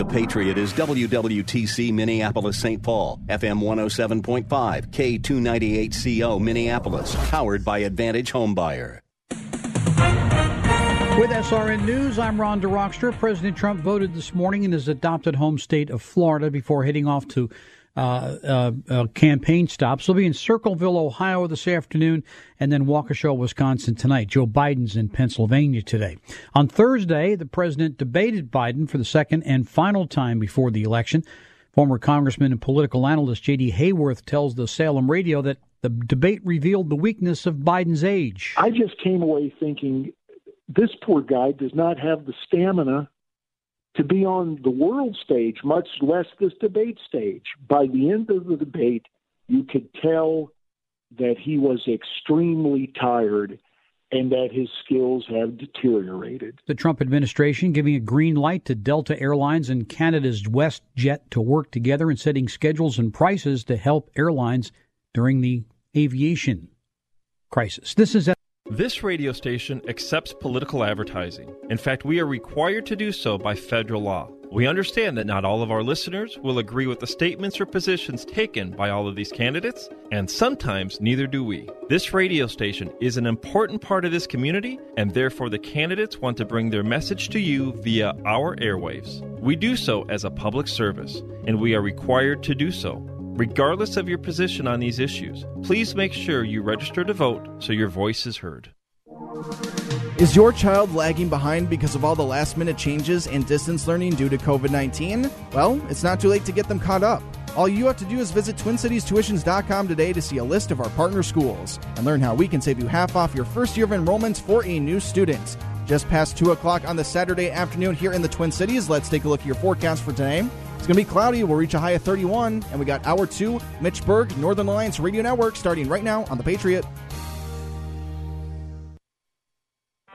The Patriot is WWTC Minneapolis St. Paul, FM 107.5, K298CO Minneapolis, powered by Advantage Homebuyer. With SRN News, I'm Ron DeRockstra. President Trump voted this morning in his adopted home state of Florida before heading off to uh, uh, uh, campaign stops. He'll be in Circleville, Ohio this afternoon, and then Waukesha, Wisconsin tonight. Joe Biden's in Pennsylvania today. On Thursday, the president debated Biden for the second and final time before the election. Former Congressman and political analyst J.D. Hayworth tells the Salem radio that the debate revealed the weakness of Biden's age. I just came away thinking this poor guy does not have the stamina to be on the world stage, much less this debate stage. By the end of the debate, you could tell that he was extremely tired and that his skills have deteriorated. The Trump administration giving a green light to Delta Airlines and Canada's WestJet to work together in setting schedules and prices to help airlines during the aviation crisis. This is this radio station accepts political advertising. In fact, we are required to do so by federal law. We understand that not all of our listeners will agree with the statements or positions taken by all of these candidates, and sometimes neither do we. This radio station is an important part of this community, and therefore the candidates want to bring their message to you via our airwaves. We do so as a public service, and we are required to do so. Regardless of your position on these issues, please make sure you register to vote so your voice is heard. Is your child lagging behind because of all the last minute changes and distance learning due to COVID 19? Well, it's not too late to get them caught up. All you have to do is visit TwinCitiesTuitions.com today to see a list of our partner schools and learn how we can save you half off your first year of enrollments for a new student. Just past 2 o'clock on the Saturday afternoon here in the Twin Cities, let's take a look at your forecast for today. It's going to be cloudy. We'll reach a high of 31. And we got hour two, Mitch Berg, Northern Alliance Radio Network, starting right now on The Patriot.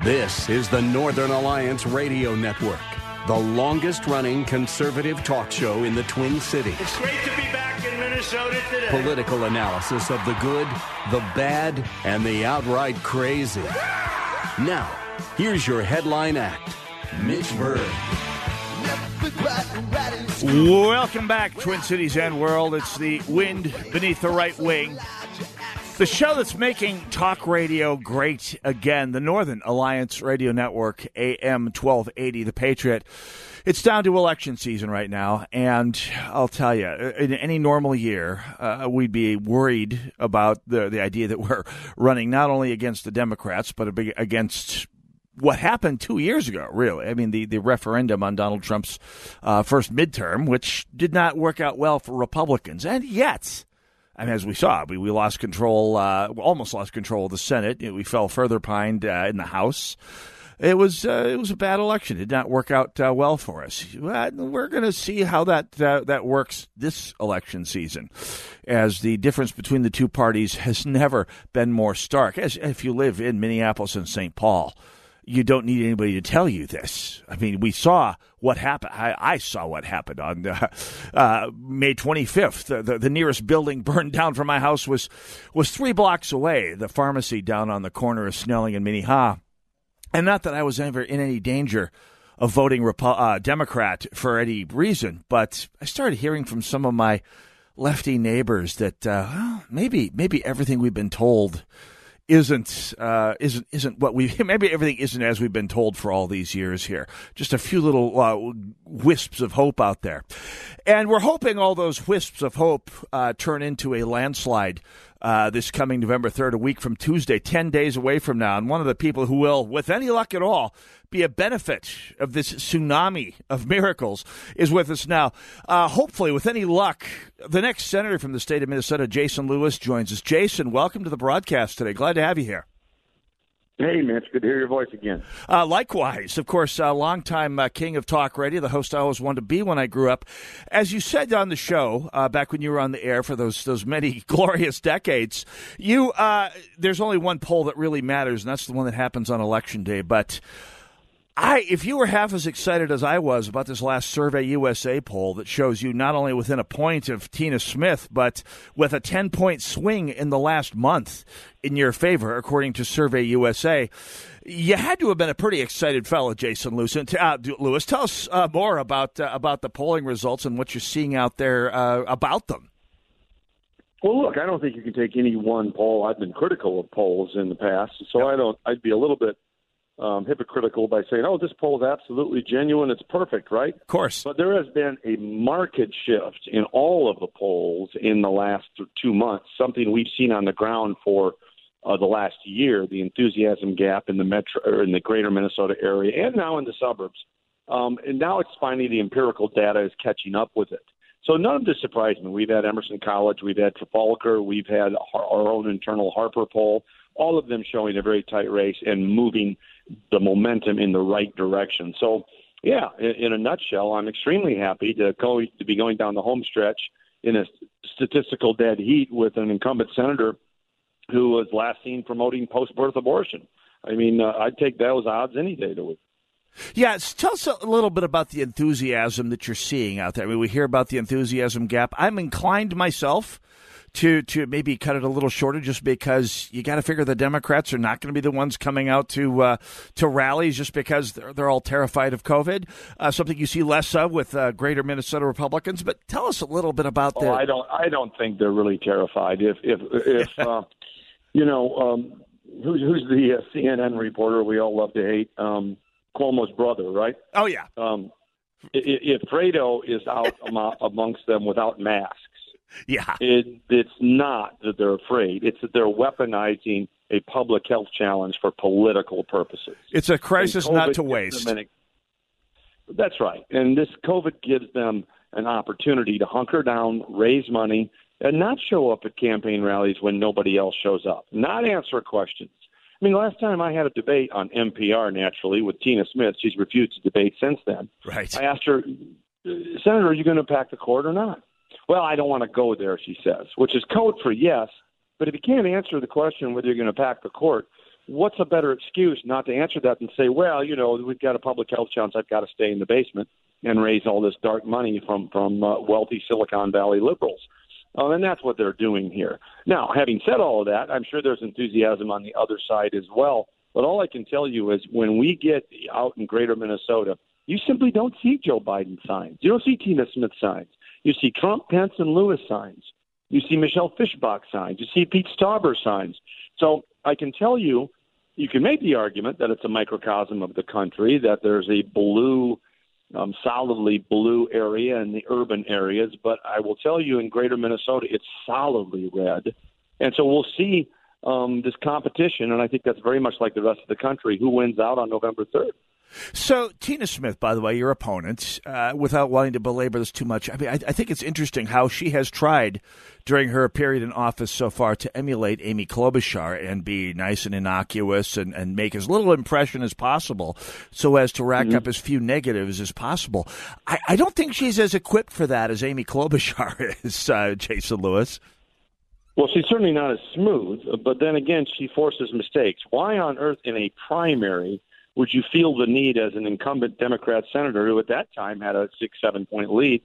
This is the Northern Alliance Radio Network, the longest running conservative talk show in the Twin Cities. It's great to be back in Minnesota today. Political analysis of the good, the bad, and the outright crazy. Now, here's your headline act Mitch Berg. Welcome back, Twin Cities and World. It's the wind beneath the right wing. The show that's making talk radio great again, the Northern Alliance Radio Network, AM 1280, The Patriot. It's down to election season right now, and I'll tell you, in any normal year, uh, we'd be worried about the the idea that we're running not only against the Democrats but against what happened two years ago, really. I mean, the, the referendum on Donald Trump's uh, first midterm, which did not work out well for Republicans. And yet, and as we saw, we, we lost control, uh, almost lost control of the Senate. We fell further behind uh, in the House. It was uh, it was a bad election. It did not work out uh, well for us. We're going to see how that uh, that works this election season, as the difference between the two parties has never been more stark. As if you live in Minneapolis and St. Paul, you don't need anybody to tell you this. I mean, we saw what happened. I, I saw what happened on uh, uh, May 25th. The, the, the, nearest building burned down from my house was was three blocks away. The pharmacy down on the corner of Snelling and Minnehaha. And not that I was ever in any danger of voting Repo- uh, Democrat for any reason, but I started hearing from some of my lefty neighbors that uh, well, maybe maybe everything we've been told isn't uh, isn't isn't what we maybe everything isn't as we've been told for all these years here. Just a few little uh, wisps of hope out there, and we're hoping all those wisps of hope uh, turn into a landslide uh, this coming November 3rd, a week from Tuesday, 10 days away from now. And one of the people who will, with any luck at all, be a benefit of this tsunami of miracles is with us now. Uh, hopefully, with any luck, the next senator from the state of Minnesota, Jason Lewis, joins us. Jason, welcome to the broadcast today. Glad to have you here. Hey, Mitch. Good to hear your voice again. Uh, likewise, of course, uh, longtime uh, king of talk radio, the host I always wanted to be when I grew up. As you said on the show uh, back when you were on the air for those those many glorious decades, you uh, there's only one poll that really matters, and that's the one that happens on election day. But I, if you were half as excited as I was about this last Survey USA poll that shows you not only within a point of Tina Smith, but with a 10 point swing in the last month in your favor, according to Survey USA, you had to have been a pretty excited fellow, Jason Lewis. Uh, Lewis, tell us uh, more about uh, about the polling results and what you're seeing out there uh, about them. Well, look, I don't think you can take any one poll. I've been critical of polls in the past, so yep. I don't. I'd be a little bit um, hypocritical by saying, "Oh, this poll is absolutely genuine. It's perfect, right?" Of course. But there has been a market shift in all of the polls in the last two months. Something we've seen on the ground for uh, the last year. The enthusiasm gap in the metro or in the greater Minnesota area, and now in the suburbs. Um, and now it's finally the empirical data is catching up with it. So none of this surprised me. We've had Emerson College, we've had Trafalgar, we've had our own internal Harper poll, all of them showing a very tight race and moving the momentum in the right direction. So, yeah, in, a nutshell, I'm extremely happy to go to be going down the home stretch in a statistical dead heat with an incumbent senator who was last seen promoting post-birth abortion. I mean, uh, I'd take those odds any day to week. Yeah, tell us a little bit about the enthusiasm that you're seeing out there. I mean, we hear about the enthusiasm gap. I'm inclined myself to to maybe cut it a little shorter, just because you got to figure the Democrats are not going to be the ones coming out to uh, to rallies just because they're, they're all terrified of COVID. Uh, something you see less of with uh, Greater Minnesota Republicans. But tell us a little bit about oh, the. I don't. I don't think they're really terrified. If if if uh, you know um, who's who's the uh, CNN reporter we all love to hate. Um, Cuomo's brother, right? Oh yeah. Um, if Fredo is out amongst them without masks, yeah, it, it's not that they're afraid; it's that they're weaponizing a public health challenge for political purposes. It's a crisis not to waste. An, that's right, and this COVID gives them an opportunity to hunker down, raise money, and not show up at campaign rallies when nobody else shows up, not answer questions. I mean, last time I had a debate on NPR, naturally, with Tina Smith, she's refused to debate since then. Right. I asked her, Senator, are you going to pack the court or not? Well, I don't want to go there, she says, which is code for yes. But if you can't answer the question whether you're going to pack the court, what's a better excuse not to answer that than say, well, you know, we've got a public health challenge, I've got to stay in the basement and raise all this dark money from from uh, wealthy Silicon Valley liberals. Um, and that's what they're doing here. Now, having said all of that, I'm sure there's enthusiasm on the other side as well. But all I can tell you is when we get out in greater Minnesota, you simply don't see Joe Biden signs. You don't see Tina Smith signs. You see Trump, Pence, and Lewis signs. You see Michelle Fischbach signs. You see Pete Stauber signs. So I can tell you, you can make the argument that it's a microcosm of the country, that there's a blue um, solidly blue area in the urban areas, but I will tell you in greater Minnesota, it's solidly red. And so we'll see um, this competition, and I think that's very much like the rest of the country who wins out on November 3rd. So, Tina Smith, by the way, your opponent, uh, without wanting to belabor this too much, I mean, I, I, think it's interesting how she has tried during her period in office so far to emulate Amy Klobuchar and be nice and innocuous and, and make as little impression as possible so as to rack mm-hmm. up as few negatives as possible. I, I, don't think she's as equipped for that as Amy Klobuchar is, uh, Jason Lewis. Well, she's certainly not as smooth, but then again, she forces mistakes. Why on earth in a primary – would you feel the need as an incumbent Democrat senator who at that time had a six, seven point lead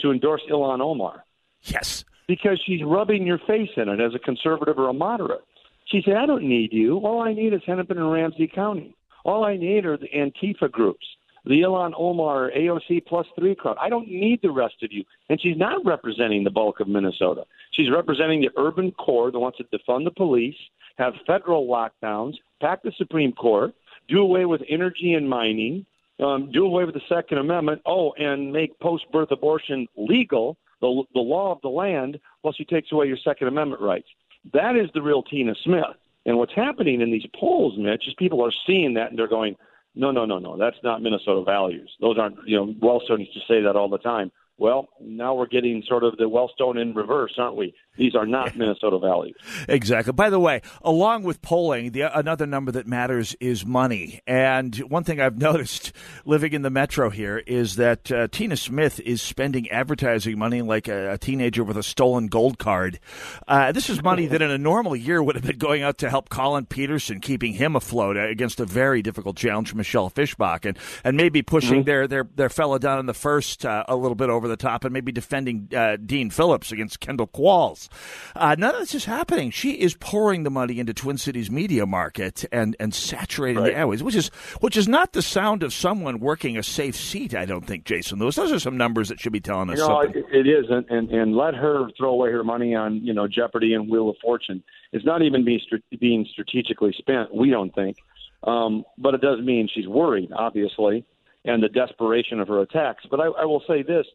to endorse Ilhan Omar? Yes. Because she's rubbing your face in it as a conservative or a moderate. She said, I don't need you. All I need is Hennepin and Ramsey County. All I need are the Antifa groups, the Ilhan Omar AOC plus three crowd. I don't need the rest of you. And she's not representing the bulk of Minnesota. She's representing the urban core that wants to defund the police, have federal lockdowns, pack the Supreme Court, do away with energy and mining, um, do away with the Second Amendment. Oh, and make post-birth abortion legal, the the law of the land, while she takes away your Second Amendment rights. That is the real Tina Smith. And what's happening in these polls, Mitch, is people are seeing that and they're going, no, no, no, no, that's not Minnesota values. Those aren't, you know, Wellstone used to say that all the time. Well, now we're getting sort of the Wellstone in reverse, aren't we? These are not Minnesota values. Exactly. By the way, along with polling, the another number that matters is money. And one thing I've noticed living in the metro here is that uh, Tina Smith is spending advertising money like a, a teenager with a stolen gold card. Uh, this is money that in a normal year would have been going out to help Collin Peterson, keeping him afloat against a very difficult challenge from Michelle Fischbach, and and maybe pushing mm-hmm. their their their fellow down in the first uh, a little bit over the top, and maybe defending uh, Dean Phillips against Kendall Qualls. Uh, none of this is happening. She is pouring the money into Twin Cities media market and and saturating right. the airways, which is which is not the sound of someone working a safe seat. I don't think, Jason. Those those are some numbers that should be telling us you know, something. It is, and, and and let her throw away her money on you know Jeopardy and Wheel of Fortune. It's not even being being strategically spent. We don't think, um, but it does mean she's worried, obviously, and the desperation of her attacks. But I, I will say this: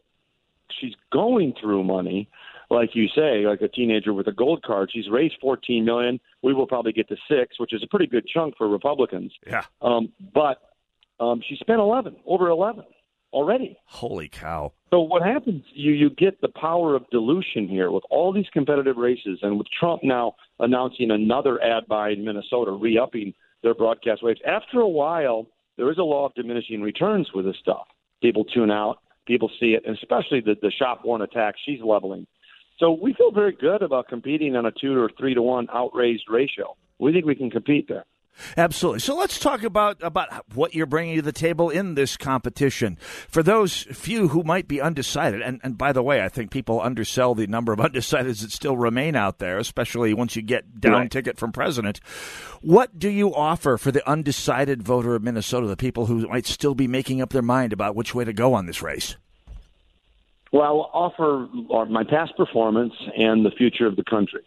she's going through money like you say, like a teenager with a gold card. She's raised 14 million. We will probably get to six, which is a pretty good chunk for Republicans. Yeah. Um, but um, she spent 11, over 11 already. Holy cow! So what happens? You you get the power of dilution here with all these competitive races, and with Trump now announcing another ad buy in Minnesota, re-upping their broadcast waves. After a while, there is a law of diminishing returns with this stuff. People tune out. People see it, and especially the the shop one attack she's leveling so we feel very good about competing on a two or three to one outraised ratio. We think we can compete there. Absolutely. So let's talk about about what you're bringing to the table in this competition. For those few who might be undecided, and, and by the way, I think people undersell the number of undecideds that still remain out there, especially once you get down right. ticket from president. What do you offer for the undecided voter of Minnesota, the people who might still be making up their mind about which way to go on this race? Well, I'll offer uh, my past performance and the future of the country.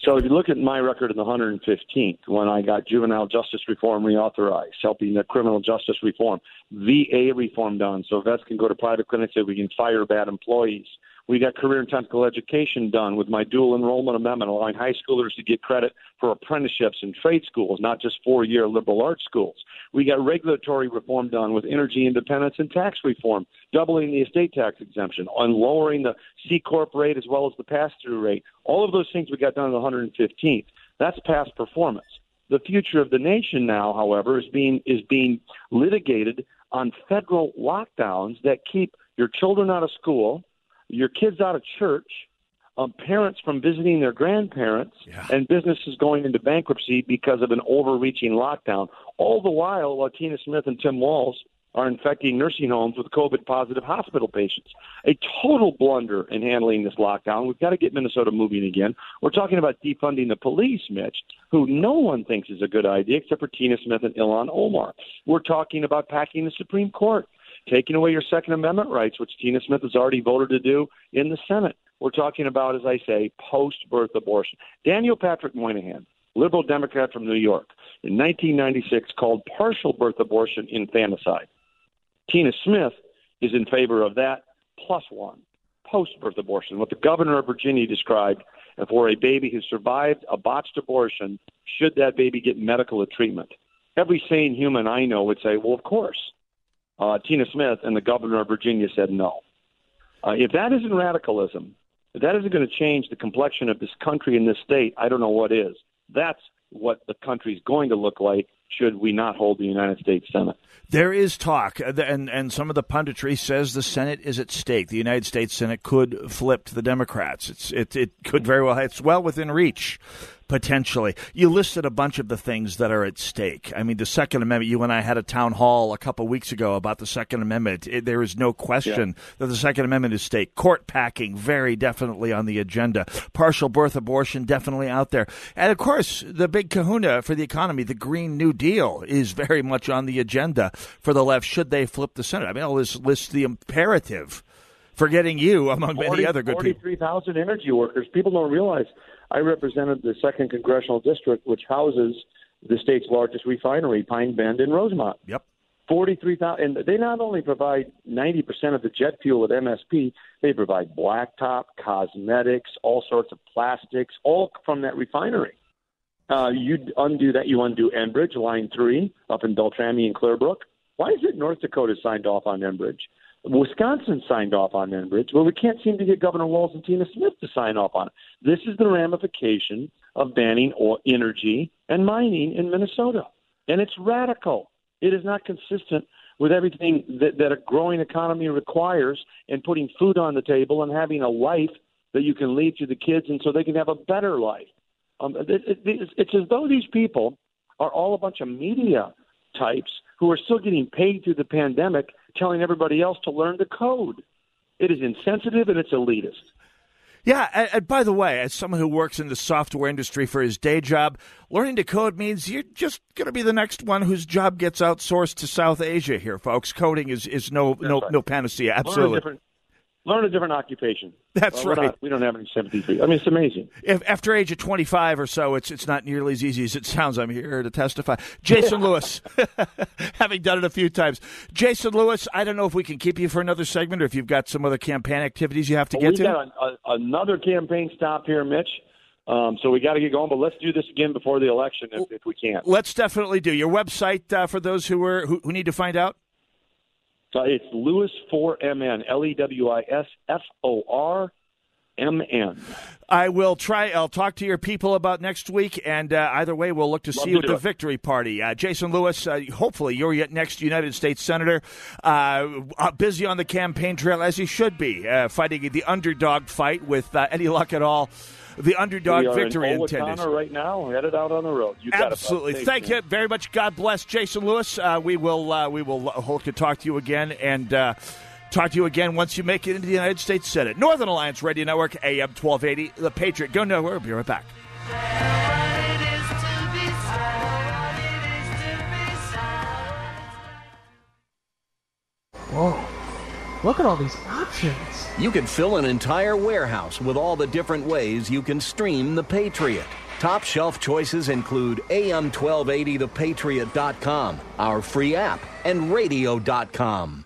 So if you look at my record in the 115th, when I got juvenile justice reform reauthorized, helping the criminal justice reform, VA reform done, so vets can go to private clinics so we can fire bad employees, we got career and technical education done with my dual enrollment amendment, allowing high schoolers to get credit for apprenticeships in trade schools, not just four year liberal arts schools. We got regulatory reform done with energy independence and tax reform, doubling the estate tax exemption, on lowering the C Corp rate as well as the pass through rate. All of those things we got done on the 115th. That's past performance. The future of the nation now, however, is being is being litigated on federal lockdowns that keep your children out of school, your kids out of church, um, parents from visiting their grandparents, yeah. and businesses going into bankruptcy because of an overreaching lockdown. All the while, Latina Smith and Tim Walz are infecting nursing homes with COVID positive hospital patients. A total blunder in handling this lockdown. We've got to get Minnesota moving again. We're talking about defunding the police, Mitch, who no one thinks is a good idea except for Tina Smith and Ilhan Omar. We're talking about packing the Supreme Court taking away your Second Amendment rights, which Tina Smith has already voted to do in the Senate. We're talking about, as I say, post birth abortion. Daniel Patrick Moynihan, liberal Democrat from New York, in 1996 called partial birth abortion infanticide. Tina Smith is in favor of that plus one, post birth abortion, what the governor of Virginia described for a baby who survived a botched abortion, should that baby get medical treatment? Every sane human I know would say, well, of course uh, Tina Smith and the governor of Virginia said no. Uh, if that isn't radicalism, if that isn't going to change the complexion of this country and this state, I don't know what is. That's what the country's going to look like should we not hold the United States Senate. There is talk, uh, and and some of the punditry says the Senate is at stake. The United States Senate could flip to the Democrats. It's it it could very well. It's well within reach potentially. You listed a bunch of the things that are at stake. I mean, the Second Amendment. You and I had a town hall a couple weeks ago about the Second Amendment. It, there is no question yeah. that the Second Amendment is at stake. Court packing, very definitely on the agenda. Partial birth abortion, definitely out there. And of course, the big kahuna for the economy, the Green New Deal, is very much on the agenda for the left should they flip the Senate. I mean, I'll list, list the imperative for getting you among 40, many other good 43, people. 43,000 energy workers. People don't realize I represented the second congressional district, which houses the state's largest refinery, Pine Bend in Rosemount. Yep. 43,000 and they not only provide 90% of the jet fuel at MSP, they provide blacktop, cosmetics, all sorts of plastics, all from that refinery. Uh, you undo that, you undo Enbridge, Line 3, up in Beltrami and Clearbrook. Why is it North Dakota signed off on Enbridge? Wisconsin signed off on Enbridge, but we can't seem to get Governor Walz and Tina Smith to sign off on it. This is the ramification of banning oil, energy and mining in Minnesota, and it's radical. It is not consistent with everything that, that a growing economy requires and putting food on the table and having a life that you can leave to the kids and so they can have a better life. Um, it, it, it's, it's as though these people are all a bunch of media types who are still getting paid through the pandemic telling everybody else to learn the code. It is insensitive and it's elitist. Yeah, and, and, by the way, as someone who works in the software industry for his day job, learning to code means you're just going to be the next one whose job gets outsourced to South Asia. Here, folks, coding is, is no no no panacea. Absolutely learn a different occupation. That's well, right. Not, we don't have any sympathy for you. I mean, it's amazing. If after age of 25 or so, it's it's not nearly as easy as it sounds. I'm here to testify. Jason Lewis, having done it a few times. Jason Lewis, I don't know if we can keep you for another segment or if you've got some other campaign activities you have to well, get to. Got a, a, another campaign stop here, Mitch. Um, so we got to get going, but let's do this again before the election if, if we can. Let's definitely do. Your website uh, for those who are who, who need to find out. So it's Lewis for MN, L E W I S F O R M N. I will try. I'll talk to your people about next week, and uh, either way, we'll look to Love see you at the it. victory party. Uh, Jason Lewis, uh, hopefully, you're yet next United States Senator, uh, uh, busy on the campaign trail as he should be, uh, fighting the underdog fight with any luck at all the underdog victory in tennis. right now, headed out on the road. You Absolutely. Thank you very much. God bless Jason Lewis. Uh, we will uh, we will hope to talk to you again and. Uh, talk to you again once you make it into the United States Senate. Northern Alliance Radio Network, AM 1280, The Patriot. Go nowhere. We'll be right back. Whoa. Look at all these options. You can fill an entire warehouse with all the different ways you can stream The Patriot. Top shelf choices include AM1280thepatriot.com, our free app, and radio.com.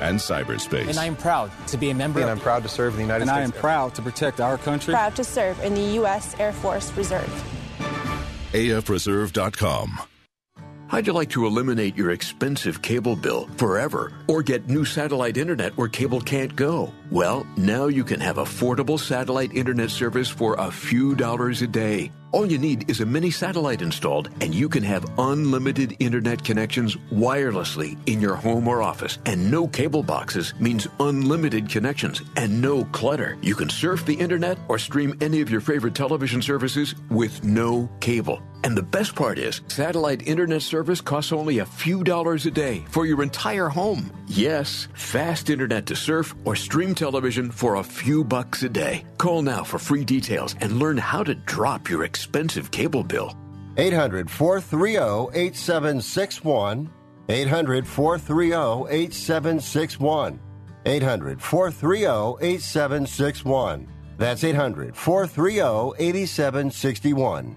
and cyberspace. And I am proud to be a member. And I'm proud to serve in the United and States. And I am proud to protect our country. Proud to serve in the U.S. Air Force Reserve. AFReserve.com. How'd you like to eliminate your expensive cable bill forever or get new satellite internet where cable can't go? Well, now you can have affordable satellite internet service for a few dollars a day. All you need is a mini satellite installed, and you can have unlimited internet connections wirelessly in your home or office. And no cable boxes means unlimited connections and no clutter. You can surf the internet or stream any of your favorite television services with no cable. And the best part is, satellite internet service costs only a few dollars a day for your entire home. Yes, fast internet to surf or stream television for a few bucks a day. Call now for free details and learn how to drop your expensive cable bill. 800 430 8761. 800 430 8761. 800 430 8761. That's 800 430 8761.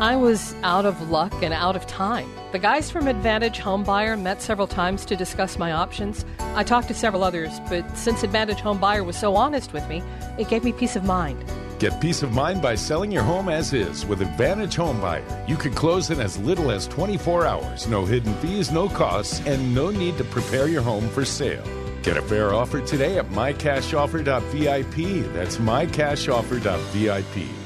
I was out of luck and out of time. The guys from Advantage Homebuyer met several times to discuss my options. I talked to several others, but since Advantage Homebuyer was so honest with me, it gave me peace of mind. Get peace of mind by selling your home as is with Advantage Homebuyer. You can close in as little as 24 hours, no hidden fees, no costs, and no need to prepare your home for sale. Get a fair offer today at mycashoffer.vip. That's mycashoffer.vip.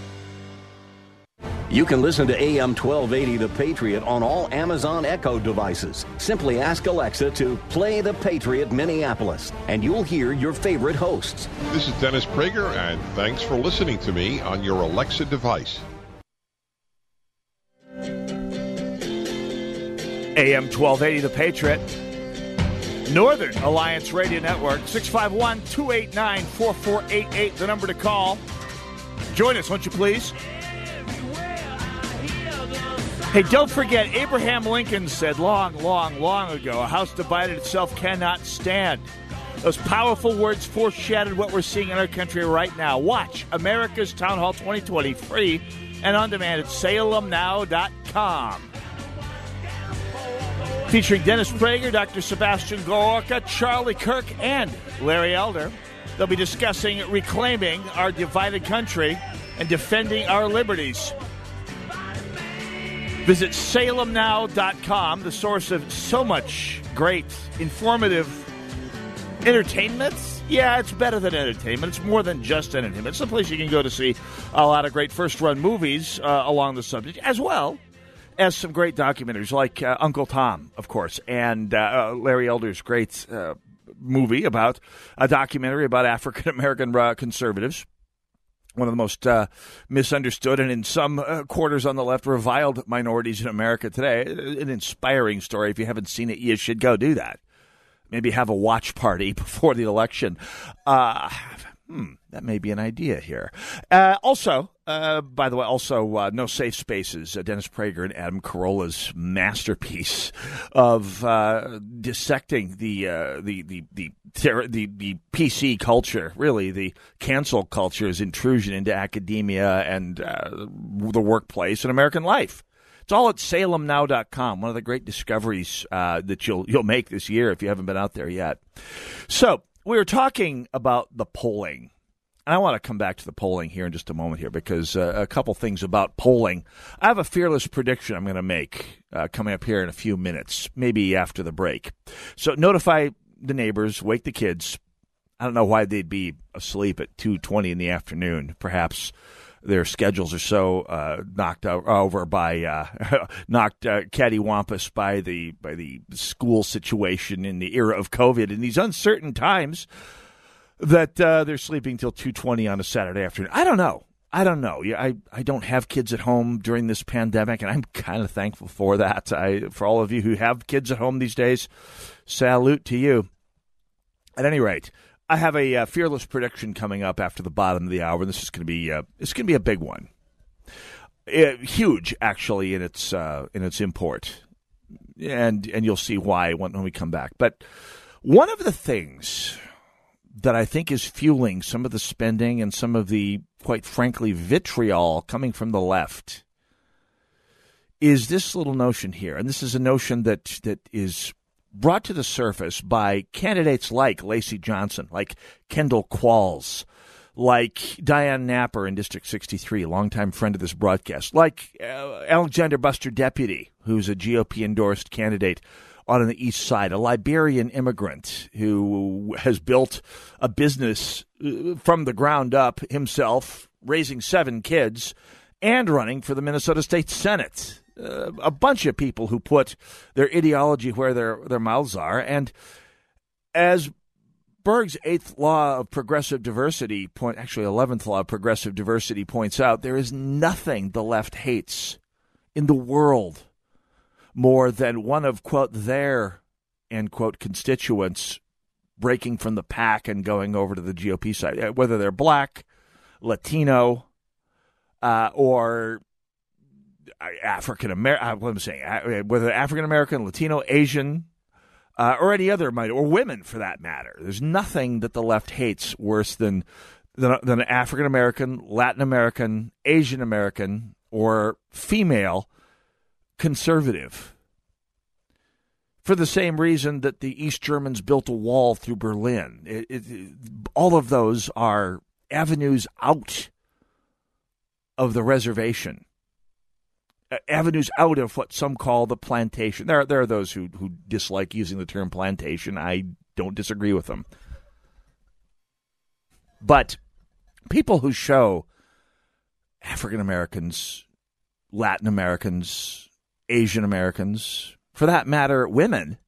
You can listen to AM 1280 The Patriot on all Amazon Echo devices. Simply ask Alexa to play The Patriot Minneapolis, and you'll hear your favorite hosts. This is Dennis Prager, and thanks for listening to me on your Alexa device. AM 1280, The Patriot. Northern Alliance Radio Network, 651 289 4488, the number to call. Join us, won't you please? Hey, don't forget, Abraham Lincoln said long, long, long ago a house divided itself cannot stand. Those powerful words foreshadowed what we're seeing in our country right now. Watch America's Town Hall 2020 free and on demand at salemnow.com. Featuring Dennis Prager, Dr. Sebastian Gorka, Charlie Kirk, and Larry Elder. They'll be discussing reclaiming our divided country and defending our liberties. Visit salemnow.com, the source of so much great, informative entertainment. Yeah, it's better than entertainment. It's more than just entertainment. It's a place you can go to see a lot of great first run movies uh, along the subject, as well as some great documentaries like uh, Uncle Tom, of course, and uh, Larry Elder's great uh, movie about a documentary about African American uh, conservatives one of the most uh, misunderstood and in some uh, quarters on the left reviled minorities in America today. An inspiring story. If you haven't seen it, you should go do that. Maybe have a watch party before the election. Uh, hmm, that may be an idea here. Uh, also, uh, by the way, also uh, No Safe Spaces, uh, Dennis Prager and Adam Carolla's masterpiece of uh, dissecting the, uh, the, the, the, ter- the, the PC culture, really the cancel culture's intrusion into academia and the workplace and American life. It's all at salemnow.com, one of the great discoveries that you'll, you'll make this year if you haven't been out there yet. So, we were talking about the polling. And I want to come back to the polling here in just a moment here because uh, a couple things about polling. I have a fearless prediction I'm going to make uh, coming up here in a few minutes, maybe after the break. So notify the neighbors, wake the kids. I don't know why they'd be asleep at 2:20 in the afternoon. Perhaps their schedules are so uh, knocked over by uh, knocked uh, cattywampus by the by the school situation in the era of COVID in these uncertain times that uh, they're sleeping till two twenty on a Saturday afternoon. I don't know. I don't know. I, I don't have kids at home during this pandemic, and I'm kind of thankful for that. I for all of you who have kids at home these days, salute to you. At any rate, I have a uh, fearless prediction coming up after the bottom of the hour. This is going to be uh, it's going to be a big one, uh, huge actually in its uh, in its import, and and you'll see why when, when we come back. But one of the things that I think is fueling some of the spending and some of the quite frankly vitriol coming from the left is this little notion here, and this is a notion that that is brought to the surface by candidates like Lacy Johnson, like Kendall Qualls, like Diane Napper in District 63, longtime friend of this broadcast, like uh, Alexander Buster Deputy, who's a GOP endorsed candidate on the east side, a Liberian immigrant who has built a business uh, from the ground up himself, raising seven kids, and running for the Minnesota State Senate. Uh, a bunch of people who put their ideology where their their mouths are, and as Berg's eighth law of progressive diversity point, actually eleventh law of progressive diversity points out, there is nothing the left hates in the world more than one of quote their end quote constituents breaking from the pack and going over to the GOP side, uh, whether they're black, Latino, uh, or African American, uh, what I'm saying, uh, whether African American, Latino, Asian, uh, or any other minority, or women for that matter. There's nothing that the left hates worse than than, than an African American, Latin American, Asian American, or female conservative. For the same reason that the East Germans built a wall through Berlin, it, it, all of those are avenues out of the reservation avenues out of what some call the plantation. There, there are those who, who dislike using the term plantation. I don't disagree with them. But people who show African Americans, Latin Americans, Asian Americans, for that matter, women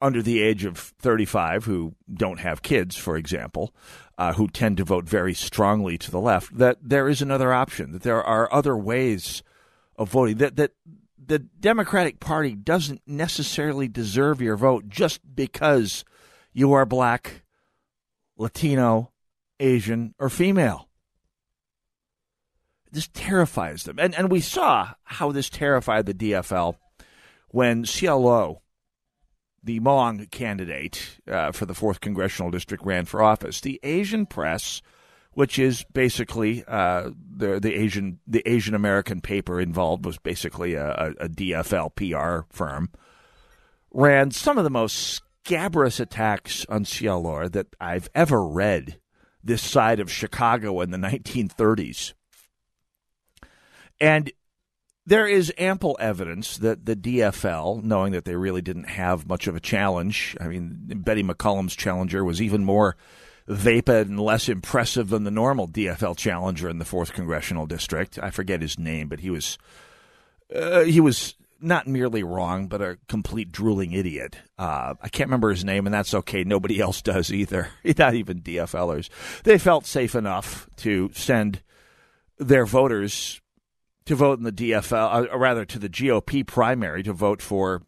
under the age of 35 who don't have kids, for example, uh, who tend to vote very strongly to the left, that there is another option, that there are other ways of voting, that, that the Democratic Party doesn't necessarily deserve your vote just because you are black, Latino, Asian, or female. This terrifies them. And, and we saw how this terrified the DFL when Sia Lo, the Hmong candidate uh, for the 4th Congressional District, ran for office. The Asian press which is basically uh, the the Asian the Asian American paper involved was basically a, a, DFL PR firm. Ran some of the most scabrous attacks on Sia Lo that I've ever read this side of Chicago in the 1930s. And there is ample evidence that the DFL, knowing that they really didn't have much of a challenge, I mean, Betty McCollum's challenger was even more vapid and less impressive than the normal DFL challenger in the fourth congressional district. I forget his name, but he was uh, he was not merely wrong, but a complete drooling idiot. Uh, I can't remember his name, and that's okay. Nobody else does either. Not even DFLers. They felt safe enough to send their voters to vote in the DFL, uh, or rather to the GOP primary to vote for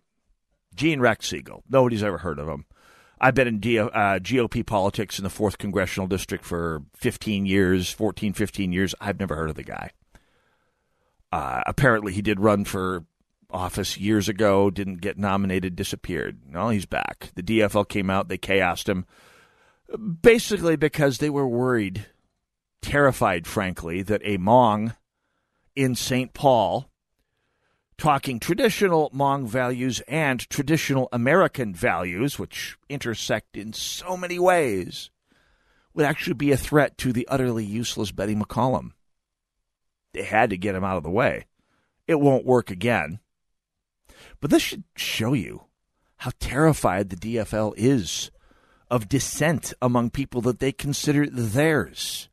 Gene Rechtzigel. Nobody's ever heard of him. I've been in G- uh, GOP politics in the 4th Congressional District for 15 years, 14, 15 years. I've never heard of the guy. Uh, apparently, he did run for office years ago, didn't get nominated, disappeared. No, he's back. The DFL came out, they chaosed him, basically because they were worried, terrified, frankly, that a Hmong in St. Paul talking traditional Hmong values and traditional American values, which intersect in so many ways, would actually be a threat to the utterly useless Betty McCollum. They had to get him out of the way. It won't work again. But this should show you how terrified the DFL is of dissent among people that they consider theirs.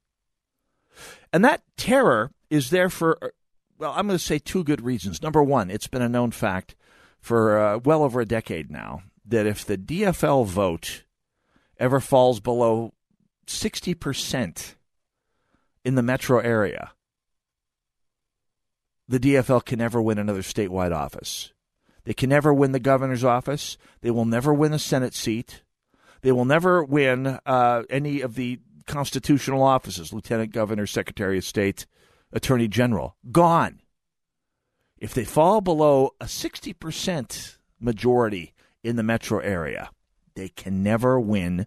And that terror is there for well, I'm going to say two good reasons. Number one, it's been a known fact for uh, well over a decade now that if the DFL vote ever falls below 60% in the metro area, the DFL can never win another statewide office. They can never win the governor's office. They will never win a Senate seat. They will never win uh, any of the constitutional offices lieutenant governor, secretary of state, attorney general. Gone. If they fall below a 60% majority in the metro area, they can never win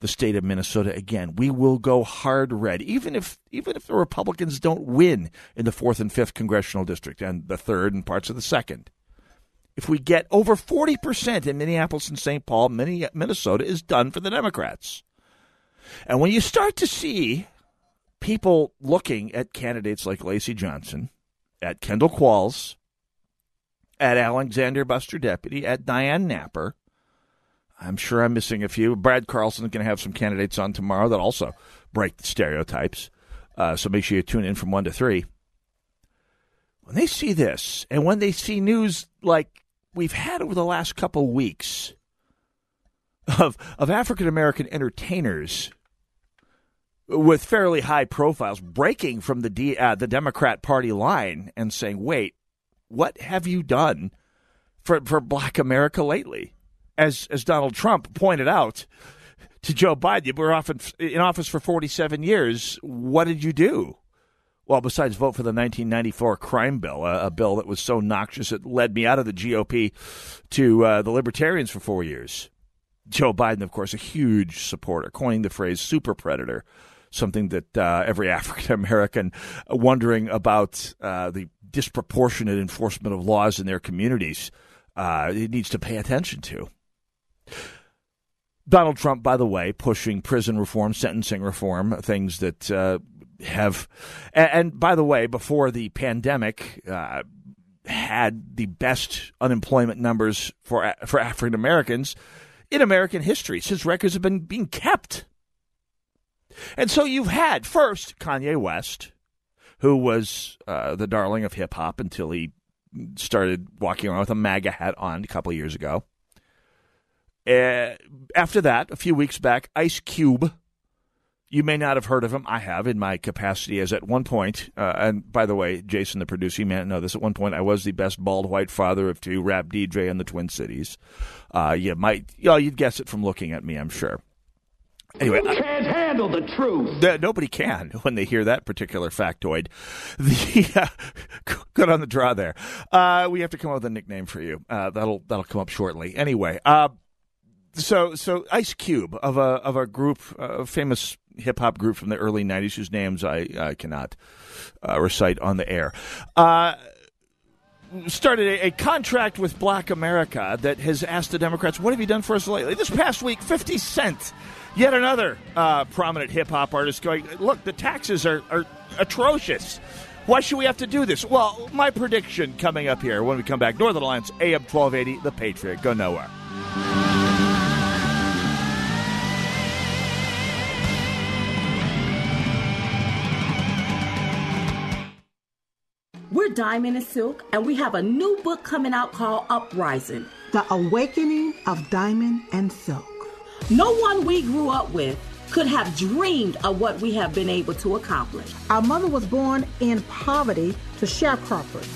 the state of Minnesota again. We will go hard red, even if even if the Republicans don't win in the fourth and fifth congressional district and the third and parts of the second. If we get over forty percent in Minneapolis and St. Paul, Minnesota is done for the Democrats. And when you start to see people looking at candidates like Lacy Johnson, at Kendall Qualls, at Alexander Buster Deputy, at Diane Napper. I'm sure I'm missing a few. Brad Carlson is going to have some candidates on tomorrow that also break the stereotypes. Uh, so make sure you tune in from 1 to 3. When they see this, and when they see news like we've had over the last couple weeks of, of African American entertainers with fairly high profiles breaking from the D, uh, the Democrat Party line and saying, "Wait, what have you done for for Black America lately?" As as Donald Trump pointed out to Joe Biden, you were often in office for 47 years. What did you do? Well, besides vote for the 1994 crime bill, a, a bill that was so noxious it led me out of the GOP to uh, the Libertarians for four years. Joe Biden, of course, a huge supporter, coining the phrase super predator something that uh, every African American wondering about uh, the disproportionate enforcement of laws in their communities uh, it needs to pay attention to. Donald Trump, by the way, pushing prison reform, sentencing reform, things that uh, have, and, and, by the way, before the pandemic, uh, had the best unemployment numbers for for African Americans in American history. since records have been being kept. And so you've had first Kanye West, who was uh, the darling of hip hop until he started walking around with a MAGA hat on a couple of years ago. Uh, after that, a few weeks back, Ice Cube You may not have heard of him. I have in my capacity as at one point, uh, and by the way, Jason, the producer, you may not know this. At one point, I was the best bald white father of two, rap DJ in the Twin Cities. Uh, you might, you know, you'd guess it from looking at me, I'm sure. Anyway, you can't I, handle the truth. The, nobody can when they hear that particular factoid. The, uh, good on the draw there. Uh, we have to come up with a nickname for you. Uh, that'll that'll come up shortly. Anyway, uh, so so Ice Cube of a of a group, a famous hip hop group from the early '90s, whose names I, I cannot uh, recite on the air uh, started a, a, contract with Black America that has asked the Democrats, "What have you done for us lately?" This past week, Fifty Cent, yet another uh, prominent hip hop artist, going, "Look, the taxes are, are atrocious. Why should we have to do this?" Well, my prediction coming up here when we come back, Northern Alliance, AM twelve eighty, The Patriot. Go nowhere. Diamond and Silk, and we have a new book coming out called Uprising The Awakening of Diamond and Silk. No one we grew up with could have dreamed of what we have been able to accomplish. Our mother was born in poverty to sharecroppers.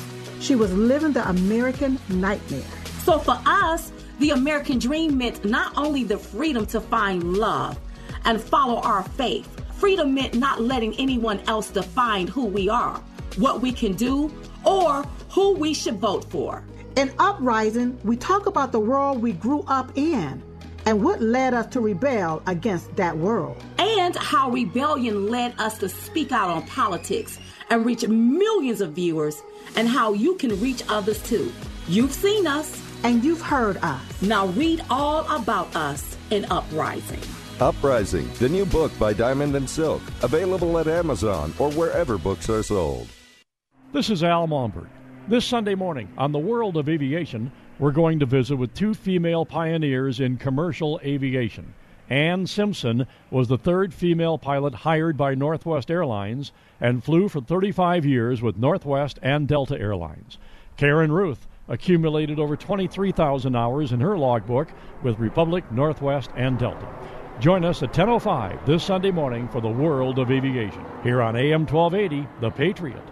She was living the American nightmare. So for us, the American dream meant not only the freedom to find love and follow our faith, freedom meant not letting anyone else define who we are what we can do, or who we should vote for. In Uprising, we talk about the world we grew up in and what led us to rebel against that world. And how rebellion led us to speak out on politics and reach millions of viewers, and how you can reach others too. You've seen us. And you've heard us. Now read all about us in Uprising. Uprising, the new book by Diamond and Silk, available at Amazon or wherever books are sold. This is Al Malmberg. This Sunday morning on the World of Aviation, we're going to visit with two female pioneers in commercial aviation. Ann Simpson was the third female pilot hired by Northwest Airlines and flew for 35 years with Northwest and Delta Airlines. Karen Ruth accumulated over 23,000 hours in her logbook with Republic, Northwest, and Delta. Join us at 10:05 this Sunday morning for the World of Aviation here on AM 1280, The Patriot.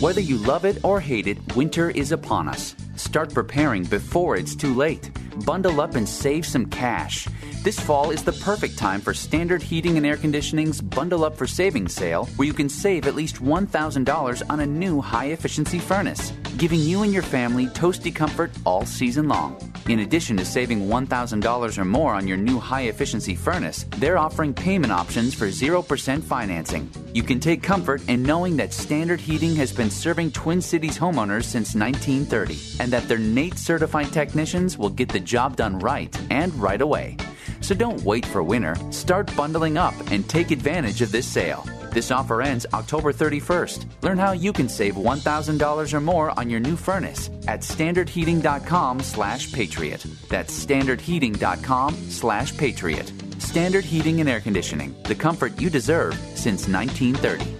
Whether you love it or hate it, winter is upon us. Start preparing before it's too late. Bundle up and save some cash. This fall is the perfect time for Standard Heating and Air Conditioning's Bundle Up for Savings sale, where you can save at least $1,000 on a new high efficiency furnace, giving you and your family toasty comfort all season long. In addition to saving $1,000 or more on your new high efficiency furnace, they're offering payment options for 0% financing. You can take comfort in knowing that Standard Heating has been serving Twin Cities homeowners since 1930 and that their NATE certified technicians will get the job done right and right away. So don't wait for winter. Start bundling up and take advantage of this sale. This offer ends October 31st. Learn how you can save $1,000 or more on your new furnace at standardheating.com slash patriot. That's standardheating.com slash patriot. Standard Heating and Air Conditioning, the comfort you deserve since 1930.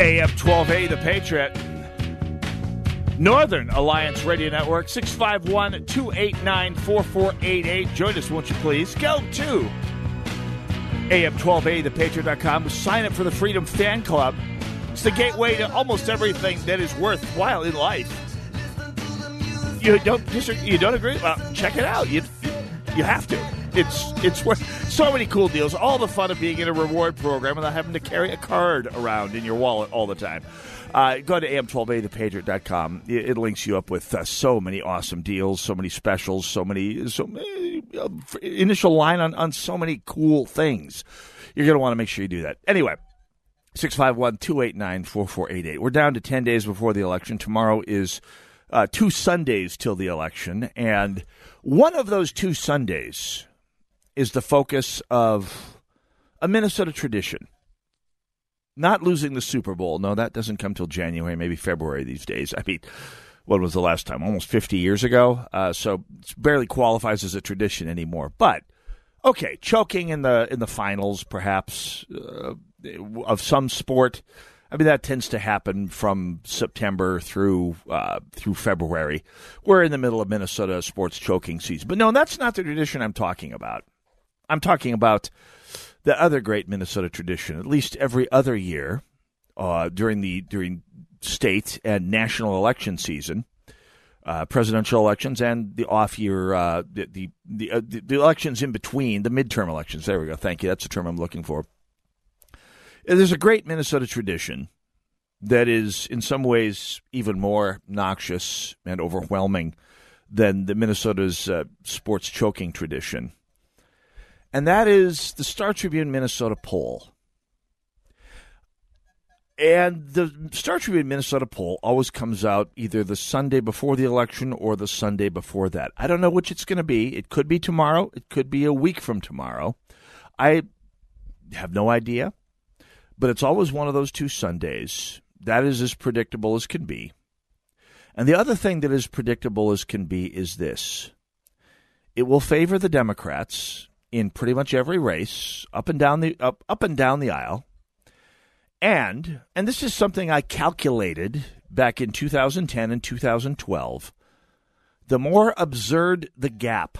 AF 12A, The Patriot. Northern Alliance Radio Network, 651 289 4488. Join us, won't you please? Go to AM12A, thepatriot.com. Sign up for the Freedom Fan Club. It's the gateway to almost everything that is worthwhile in life. You don't you don't agree? Well, check it out. You you have to. It's it's worth so many cool deals. All the fun of being in a reward program without having to carry a card around in your wallet all the time. Uh, go to am12athepatriot.com. It, it links you up with uh, so many awesome deals, so many specials, so many, so uh, initial line on, on so many cool things. You're going to want to make sure you do that. Anyway, 651 289 4488. We're down to 10 days before the election. Tomorrow is uh, two Sundays till the election, and one of those two Sundays is the focus of a Minnesota tradition. Not losing the Super Bowl. No, that doesn't come till January, maybe February these days. I mean, what was the last time? Almost 50 years ago. Uh, so it barely qualifies as a tradition anymore. But okay, choking in the in the finals, perhaps uh, of some sport. I mean, that tends to happen from September through uh, through February. We're in the middle of Minnesota sports choking season, but no, that's not the tradition I'm talking about. I'm talking about the other great Minnesota tradition. At least every other year uh, during the during state and national election season, uh, presidential elections and the off year, uh, the the the, uh, the, elections in between, the midterm elections. There we go. Thank you. That's the term I'm looking for. There's a great Minnesota tradition that is, in some ways, even more noxious and overwhelming than the Minnesota's uh, sports choking tradition, and that is the Star Tribune Minnesota poll. And the Star Tribune Minnesota poll always comes out either the Sunday before the election or the Sunday before that. I don't know which it's going to be. It could be tomorrow. It could be a week from tomorrow. I have no idea. But it's always one of those two Sundays. That is as predictable as can be. And the other thing that is predictable as can be is this it will favor the Democrats in pretty much every race, up and down the up, up and down the aisle. And and this is something I calculated back in 2010 and 2012. The more absurd the gap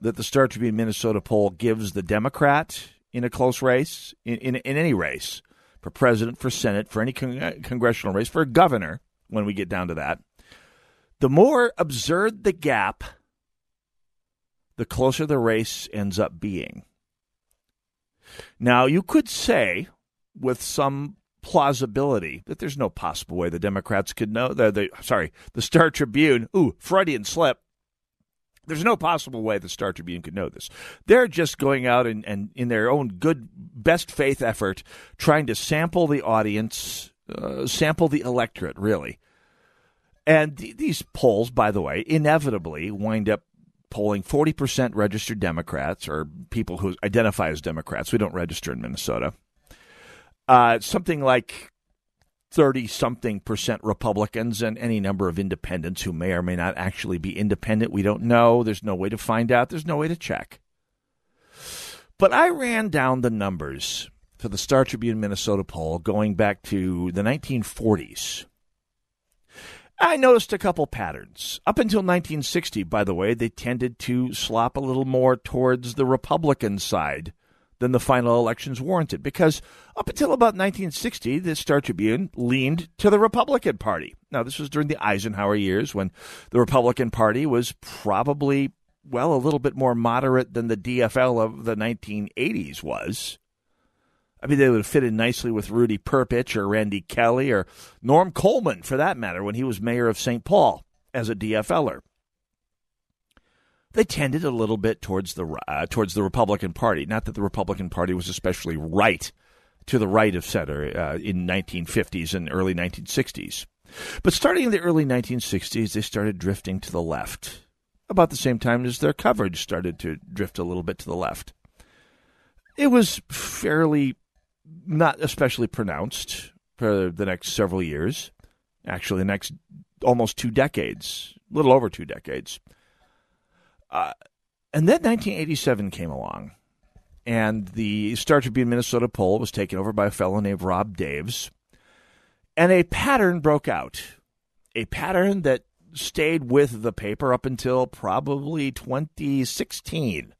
that the Star Tribune Minnesota poll gives the Democrat in a close race, in, in, in any race, for president, for Senate, for any con- congressional race, for governor, when we get down to that, the more absurd the gap, the closer the race ends up being. Now, you could say, with some plausibility, that there's no possible way the Democrats could know. The, the sorry, the Star Tribune, ooh, Freudian slip, there's no possible way the Star Tribune could know this. They're just going out and, and in their own good, best faith effort, trying to sample the audience, uh, sample the electorate, really. And th- these polls, by the way, inevitably wind up polling 40% registered Democrats or people who identify as Democrats. We don't register in Minnesota. Uh, something like 30 something percent Republicans and any number of independents who may or may not actually be independent. We don't know. There's no way to find out. There's no way to check. But I ran down the numbers for the Star Tribune Minnesota poll going back to the 1940s. I noticed a couple patterns. Up until 1960, by the way, they tended to slop a little more towards the Republican side than the final elections warranted. Because up until about 1960, the Star Tribune leaned to the Republican Party. Now, this was during the Eisenhower years when the Republican Party was probably, well, a little bit more moderate than the DFL of the 1980s was. I mean, they would have fit in nicely with Rudy Perpich or Randy Kelly or Norm Coleman, for that matter, when he was mayor of St. Paul as a DFLer they tended a little bit towards the uh, towards the Republican Party. Not that the Republican Party was especially right to the right of center uh, in 1950s and early 1960s, but starting in the early 1960s, they started drifting to the left. About the same time as their coverage started to drift a little bit to the left. It was fairly not especially pronounced for the next several years. Actually, the next almost two decades, a little over two decades. Uh, and then 1987 came along, and the Star Tribune Minnesota poll was taken over by a fellow named Rob Daves, and a pattern broke out. A pattern that stayed with the paper up until probably 2016.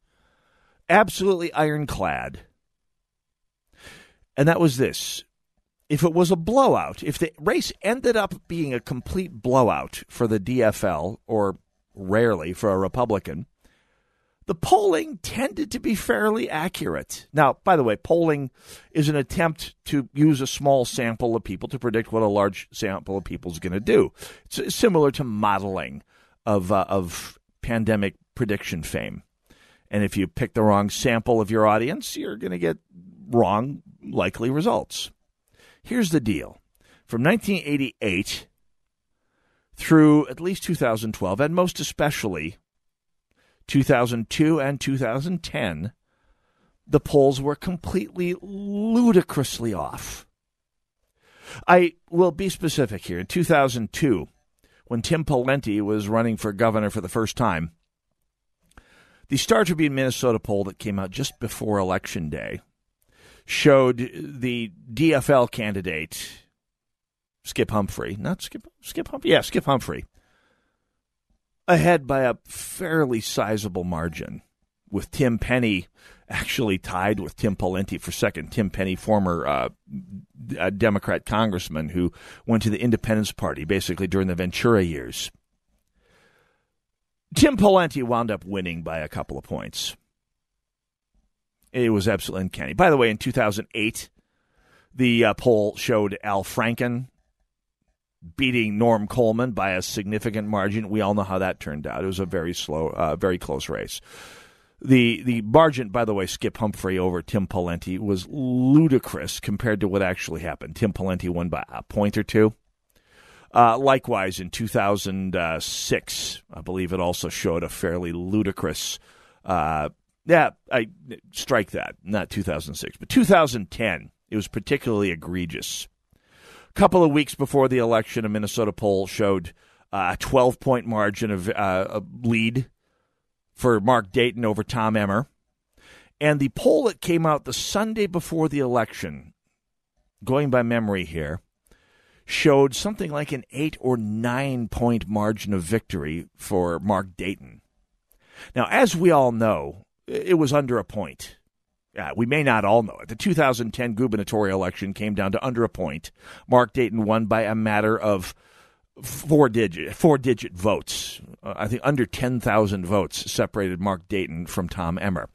Absolutely ironclad. And that was this. If it was a blowout, if the race ended up being a complete blowout for the DFL or rarely for a Republican, the polling tended to be fairly accurate. Now, by the way, polling is an attempt to use a small sample of people to predict what a large sample of people is going to do. It's similar to modeling of uh, of pandemic prediction fame. And if you pick the wrong sample of your audience, you're going to get wrong likely results. Here's the deal. From 1988 through at least 2012, and most especially 2002 and 2010, the polls were completely ludicrously off. I will be specific here. In 2002, when Tim Pawlenty was running for governor for the first time, the Star Tribune Minnesota poll that came out just before Election Day showed the DFL candidate, Skip Humphrey, not Skip, Skip Humphrey, yeah, Skip Humphrey, ahead by a fairly sizable margin, with Tim Penny actually tied with Tim Pawlenty for second. Tim Penny, former uh, Democrat congressman who went to the Independence Party basically during the Ventura years. Tim Pawlenty wound up winning by a couple of points. It was absolutely uncanny. By the way, in 2008, the uh, poll showed Al Franken beating Norm Coleman by a significant margin. We all know how that turned out. It was a very slow, uh, very close race. The the margin, by the way, Skip Humphrey over Tim Pawlenty was ludicrous compared to what actually happened. Tim Pawlenty won by a point or two. Uh, likewise, in 2006, I believe it also showed a fairly ludicrous. Uh, yeah, I strike that. Not 2006, but 2010. It was particularly egregious. A couple of weeks before the election, a Minnesota poll showed uh, a 12 point margin of uh, lead for Mark Dayton over Tom Emmer. And the poll that came out the Sunday before the election, going by memory here, showed something like an eight or nine point margin of victory for Mark Dayton. Now, as we all know, it was under a point. We may not all know it. The 2010 gubernatorial election came down to under a point. Mark Dayton won by a matter of four digit four digit votes. Uh, I think under 10,000 votes separated Mark Dayton from Tom Emmer.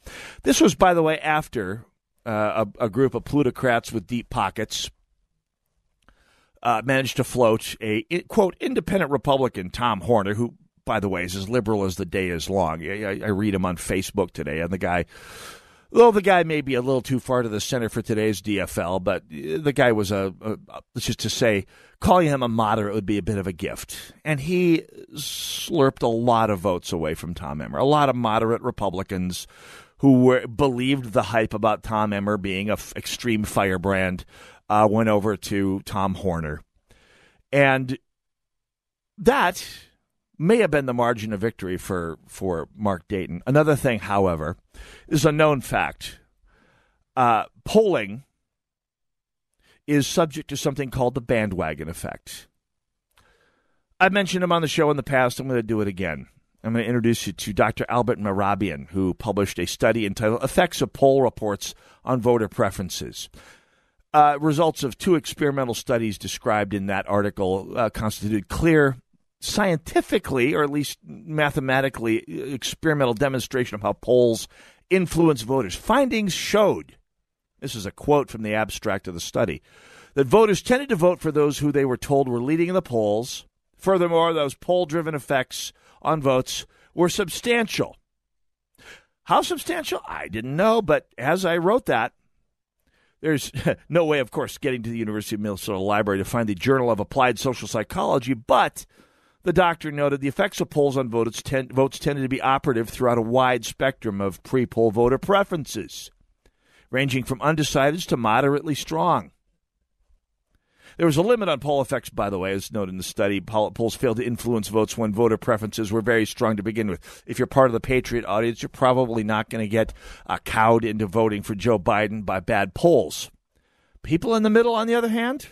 This was, by the way, after uh, a, a, group of plutocrats with deep pockets uh, managed to float a quote independent Republican Tom Horner, who, by the way, is as liberal as the day is long. I, I read him on Facebook today, and the guy well, the guy may be a little too far to the center for today's DFL, but the guy was a, a just to say, calling him a moderate would be a bit of a gift. And he slurped a lot of votes away from Tom Emmer. A lot of moderate Republicans who were believed the hype about Tom Emmer being a f- extreme firebrand uh, went over to Tom Horner. And that may have been the margin of victory for, for Mark Dayton. Another thing, however, is a known fact. Uh, polling is subject to something called the bandwagon effect. I've mentioned him on the show in the past. I'm going to do it again. I'm going to introduce you to Dr. Albert Mehrabian, who published a study entitled Effects of Poll Reports on Voter Preferences. Uh, results of two experimental studies described in that article uh, constituted clear scientifically, or at least mathematically, experimental demonstration of how polls influence voters. Findings showed this is a quote from the abstract of the study that voters tended to vote for those who they were told were leading in the polls. Furthermore, those poll driven effects on votes were substantial. How substantial? I didn't know, but as I wrote that, there's no way, of course, getting to the University of Minnesota Library to find the Journal of Applied Social Psychology, but the doctor noted the effects of polls on votes, tend, votes tended to be operative throughout a wide spectrum of pre poll voter preferences, ranging from undecideds to moderately strong. There was a limit on poll effects, by the way, as noted in the study. Polls failed to influence votes when voter preferences were very strong to begin with. If you're part of the Patriot audience, you're probably not going to get uh, cowed into voting for Joe Biden by bad polls. People in the middle, on the other hand,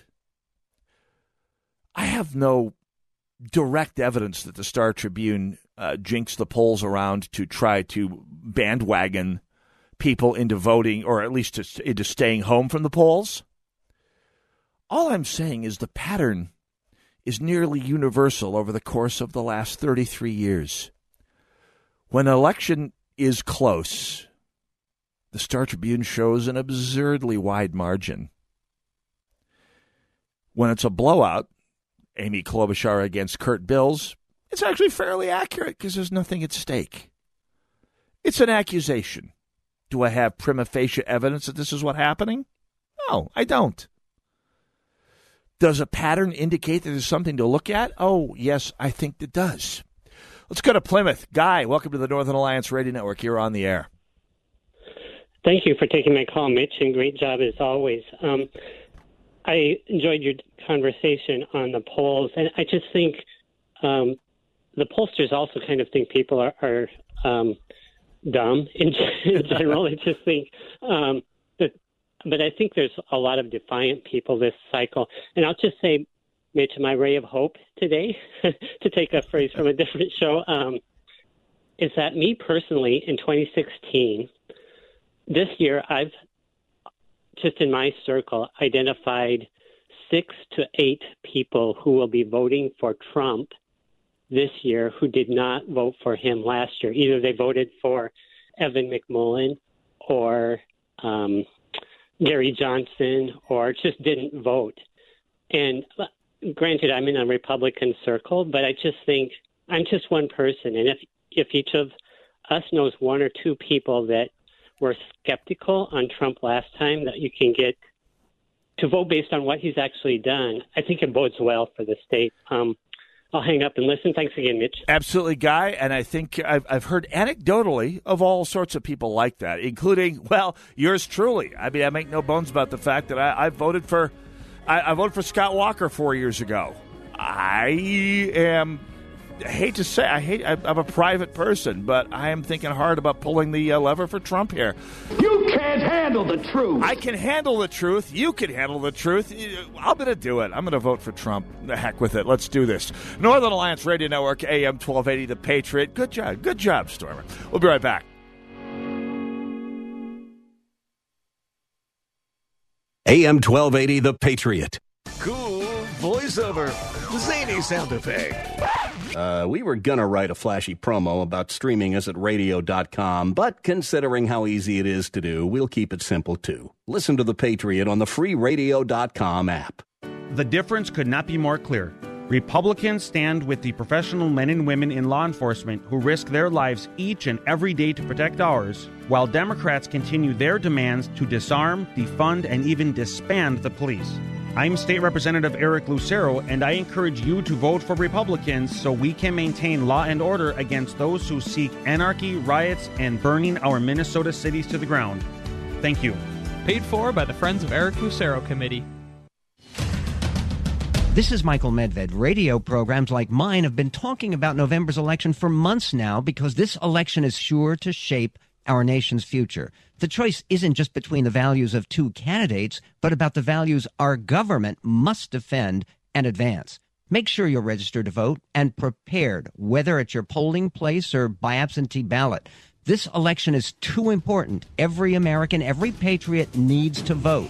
I have no direct evidence that the Star Tribune uh, jinxed the polls around to try to bandwagon people into voting or at least to, into staying home from the polls. All I'm saying is the pattern is nearly universal over the course of the last 33 years. When an election is close, the Star Tribune shows an absurdly wide margin. When it's a blowout, Amy Klobuchar against Kurt Bills, it's actually fairly accurate because there's nothing at stake. It's an accusation. Do I have prima facie evidence that this is what's happening? No, I don't. Does a pattern indicate that there's something to look at? Oh, yes, I think it does. Let's go to Plymouth. Guy, welcome to the Northern Alliance Radio Network. You're on the air. Thank you for taking my call, Mitch, and great job as always. Um, I enjoyed your conversation on the polls, and I just think um, the pollsters also kind of think people are, are um, dumb in, general. I just think um, that, but I think there's a lot of defiant people this cycle, and I'll just say, Mitch, my ray of hope today, to take a phrase from a different show, um, is that me personally in 2016, this year I've just in my circle identified six to eight people who will be voting for Trump this year who did not vote for him last year. Either they voted for Evan McMullin or um, Gary Johnson or just didn't vote. And uh, granted, I'm in a Republican circle, but I just think I'm just one person. And if, if each of us knows one or two people that were skeptical on Trump last time, that you can get to vote based on what he's actually done, I think it bodes well for the state. Um, I'll hang up and listen. Thanks again, Mitch. Absolutely, Guy. And I think I've, I've heard anecdotally of all sorts of people like that, including, well, yours truly. I mean, I make no bones about the fact that I, I voted for I, I voted for Scott Walker four years ago. I am I hate to say, I hate. I'm a private person, but I am thinking hard about pulling the uh, lever for Trump here. You can't handle the truth. I can handle the truth. You can handle the truth. I'm going to do it. I'm going to vote for Trump. The heck with it. Let's do this. Northern Alliance Radio Network, AM 1280, The Patriot. Good job. Good job, Stormer. We'll be right back. AM 1280, The Patriot. Cool voiceover. Zany sound effect. Uh, we were gonna write a flashy promo about streaming us at radio.com, but considering how easy it is to do, we'll keep it simple too. Listen to The Patriot on the free radio.com app. The difference could not be more clear. Republicans stand with the professional men and women in law enforcement who risk their lives each and every day to protect ours, while Democrats continue their demands to disarm, defund, and even disband the police. I'm State Representative Eric Lucero, and I encourage you to vote for Republicans so we can maintain law and order against those who seek anarchy, riots, and burning our Minnesota cities to the ground. Thank you. Paid for by the Friends of Eric Lucero Committee. This is Michael Medved. Radio programs like mine have been talking about November's election for months now because this election is sure to shape our nation's future. The choice isn't just between the values of two candidates, but about the values our government must defend and advance. Make sure you're registered to vote and prepared, whether at your polling place or by absentee ballot. This election is too important. Every American, every patriot needs to vote.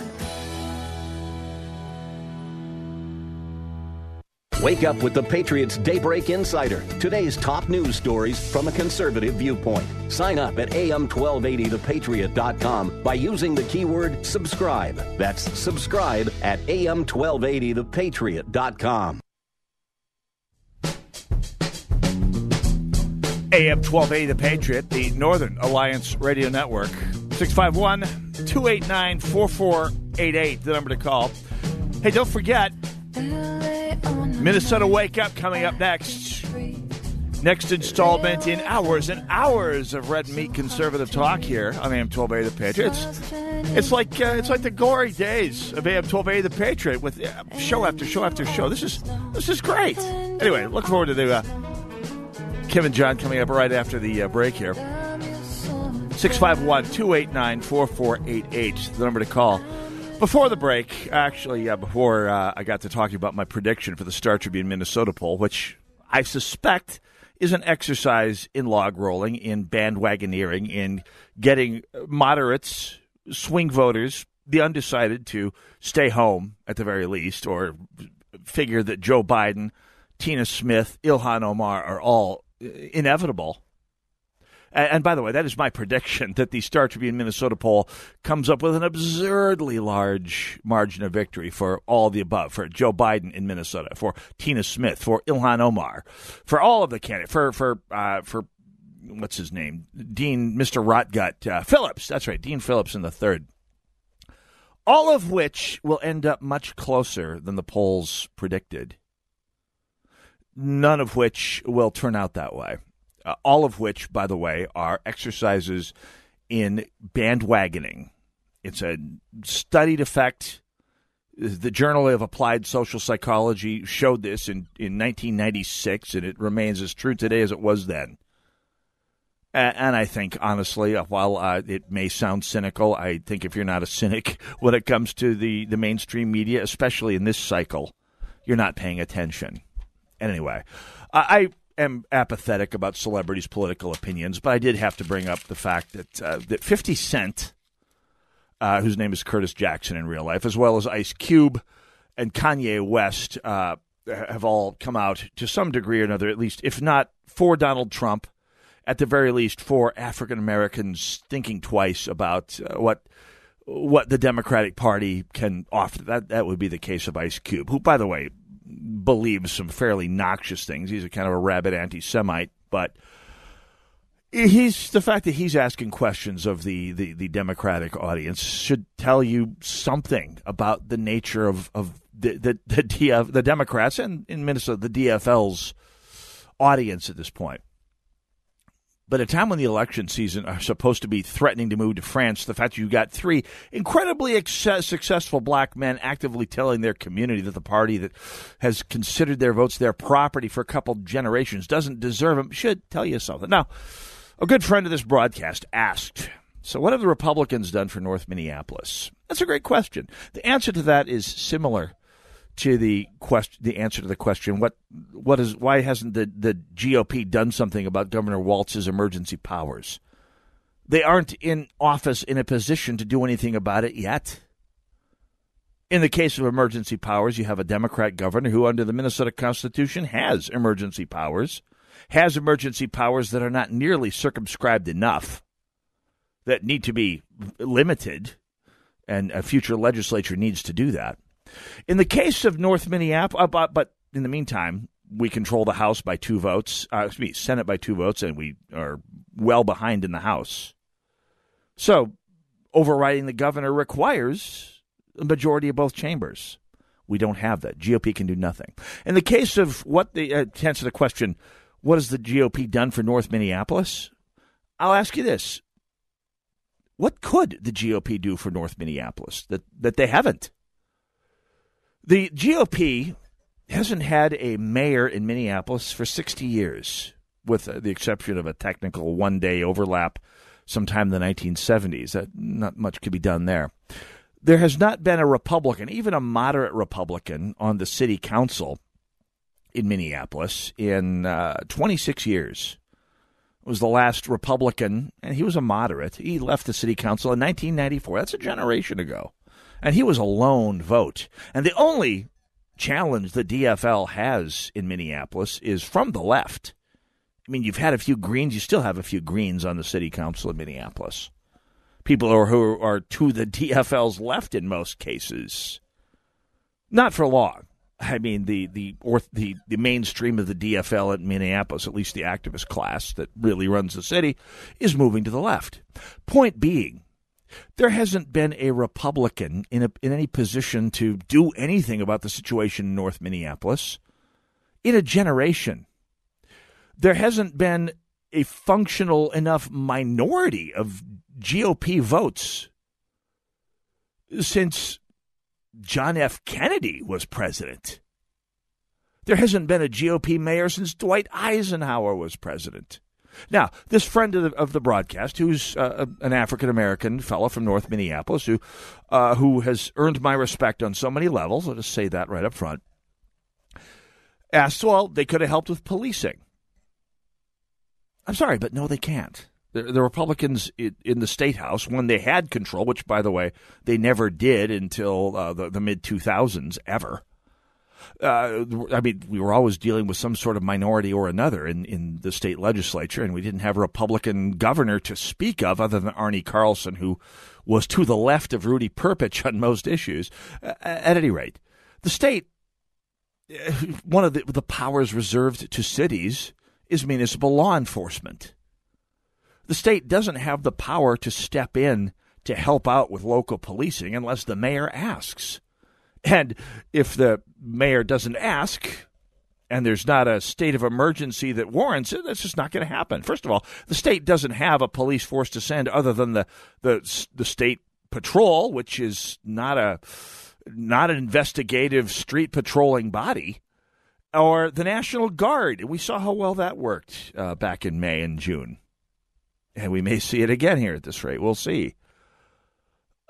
Wake up with the Patriots Daybreak Insider. Today's top news stories from a conservative viewpoint. Sign up at am1280thepatriot.com by using the keyword subscribe. That's subscribe at am1280thepatriot.com. AM 1280 The Patriot, the Northern Alliance Radio Network. 651 289 4488, the number to call. Hey, don't forget, Minnesota Wake Up coming up next. Next installment in hours and hours of red meat conservative talk here on AM 12A The Patriot. It's, it's like uh, it's like the glory days of AM 12A The Patriot with uh, show after show after show. This is this is great. Anyway, look forward to the uh, and John coming up right after the uh, break here. 651 289 4488, the number to call. Before the break, actually, uh, before uh, I got to talking about my prediction for the Star Tribune Minnesota poll, which I suspect is an exercise in log rolling, in bandwagoneering, in getting moderates, swing voters, the undecided to stay home at the very least, or figure that Joe Biden, Tina Smith, Ilhan Omar are all inevitable. And, by the way, that is my prediction that the Star Tribune Minnesota poll comes up with an absurdly large margin of victory for all the above for Joe Biden in Minnesota, for Tina Smith, for Ilhan Omar, for all of the candidates, for for uh, for what's his name, Dean Mister Rotgut uh, Phillips. That's right, Dean Phillips in the third. All of which will end up much closer than the polls predicted. None of which will turn out that way uh, all of which, by the way, are exercises in bandwagoning. It's a studied effect. The Journal of Applied Social Psychology showed this in, in 1996, and it remains as true today as it was then. And, I think, honestly, uh, while uh, it may sound cynical, I think if you're not a cynic when it comes to the, the mainstream media, especially in this cycle, you're not paying attention. Anyway, I am apathetic about celebrities' political opinions, but I did have to bring up the fact that uh, that 50 Cent, uh, whose name is Curtis Jackson in real life, as well as Ice Cube and Kanye West, uh, have all come out to some degree or another, at least, if not for Donald Trump, at the very least for African Americans thinking twice about uh, what what the Democratic Party can offer. That that would be the case of Ice Cube, who, by the way, believes some fairly noxious things. He's a kind of a rabid anti-Semite, but he's the fact that he's asking questions of the, the, the Democratic audience should tell you something about the nature of, of the the the, DF, the Democrats and in Minnesota the DFL's audience at this point. But a time when the election season are supposed to be threatening to move to France, the fact that you got three incredibly successful black men actively telling their community that the party that has considered their votes their property for a couple generations doesn't deserve them should tell you something. Now, a good friend of this broadcast asked, so what have the Republicans done for North Minneapolis? That's a great question. The answer to that is similar to the question, the answer to the question, what what is why hasn't the, the GOP done something about Governor Walz's emergency powers? They aren't in office in a position to do anything about it yet. In the case of emergency powers, you have a Democrat governor who, under the Minnesota Constitution, has emergency powers, has emergency powers that are not nearly circumscribed enough, that need to be limited, and a future legislature needs to do that. In the case of North Minneapolis, uh, but, but in the meantime, we control the House by two votes, uh, excuse me, Senate by two votes, and we are well behind in the House. So, overriding the governor requires a majority of both chambers. We don't have that. GOP can do nothing. In the case of what the uh, to answer the question, what has the GOP done for North Minneapolis? I'll ask you this: What could the GOP do for North Minneapolis that that they haven't? The GOP hasn't had a mayor in Minneapolis for 60 years, with the exception of a technical one day overlap sometime in the 1970s. That, not much could be done there. There has not been a Republican, even a moderate Republican, on the city council in Minneapolis in uh, 26 years. It was the last Republican, and he was a moderate. He left the city council in 1994. That's a generation ago and he was a lone vote. And the only challenge the DFL has in Minneapolis is from the left. I mean, you've had a few Greens, you still have a few Greens on the city council in Minneapolis. People who are, to the DFL's left in most cases. Not for long. I mean, the the or the the mainstream of the DFL at Minneapolis, at least the activist class that really runs the city, is moving to the left. Point being, there hasn't been a Republican in a, in any position to do anything about the situation in North Minneapolis in a generation. There hasn't been a functional enough minority of GOP votes since John F. Kennedy was president. There hasn't been a GOP mayor since Dwight Eisenhower was president. Now, this friend of the, of the broadcast, who's uh, an African American fellow from North Minneapolis, who uh, who has earned my respect on so many levels, I'll just say that right up front, asked, well, they could have helped with policing. I'm sorry, but no, they can't. The, the Republicans in, in, the state house, when they had control, which, by the way, they never did until uh, the, the mid 2000s, ever. Uh, I mean, we were always dealing with some sort of minority or another in, in the state legislature, and we didn't have a Republican governor to speak of other than Arne Carlson, who was to the left of Rudy Perpich on most issues. Uh, at any rate, the state, uh, one of the, the powers reserved to cities is municipal law enforcement. The state doesn't have the power to step in to help out with local policing unless the mayor asks. And if the mayor doesn't ask, and there's not a state of emergency that warrants it, that's just not going to happen. First of all, the state doesn't have a police force to send other than the the the state patrol, which is not a not an investigative street patrolling body, or the National Guard. We saw how well that worked uh, back in May and June and we may see it again here at this rate. We'll see.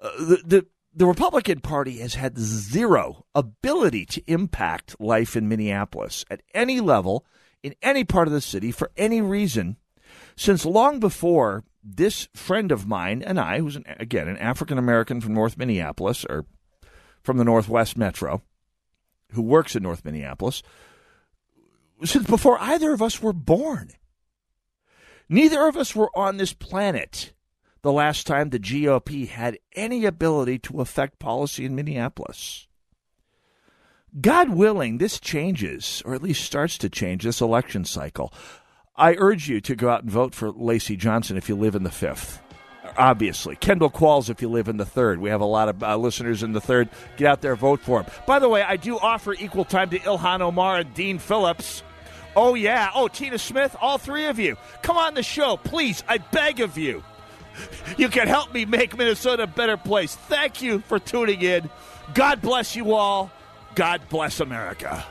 Uh, the, the the Republican Party has had zero ability to impact life in Minneapolis at any level in any part of the city for any reason since long before this friend of mine and I, who's an, again an African American from North Minneapolis or from the Northwest Metro, who works in North Minneapolis, since before either of us were born. Neither of us were on this planet the last time the GOP had any ability to affect policy in Minneapolis. God willing, this changes, or at least starts to change this election cycle. I urge you to go out and vote for Lacy Johnson if you live in the fifth. Obviously, Kendall Qualls if you live in the third. We have a lot of uh, listeners in the third. Get out there, vote for him. By the way, I do offer equal time to Ilhan Omar and Dean Phillips. Oh, yeah. Oh, Tina Smith, all three of you. Come on the show, please. I beg of you. You can help me make Minnesota a better place. Thank you for tuning in. God bless you all. God bless America.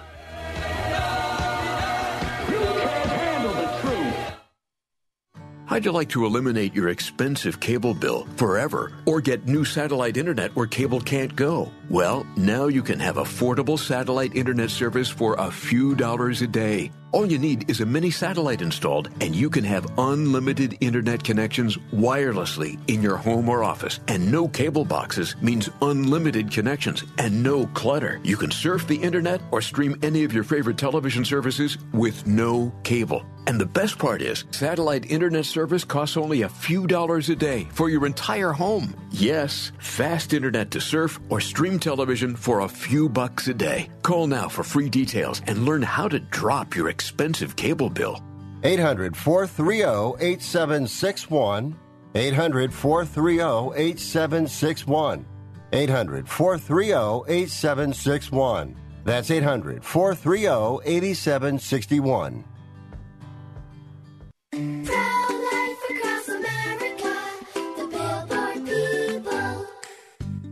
How'd you like to eliminate your expensive cable bill forever or get new satellite internet where cable can't go? Well, now you can have affordable satellite internet service for a few dollars a day. All you need is a mini satellite installed, and you can have unlimited internet connections wirelessly in your home or office. And no cable boxes means unlimited connections and no clutter. You can surf the internet or stream any of your favorite television services with no cable. And the best part is, satellite internet service costs only a few dollars a day for your entire home. Yes, fast internet to surf or stream television for a few bucks a day. Call now for free details and learn how to drop your expensive cable bill. 800 430 8761. 800 430 8761. 800 430 8761. That's 800 430 8761.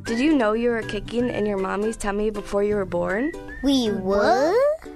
Did you know you were kicking in your mommy's tummy before you were born? We were?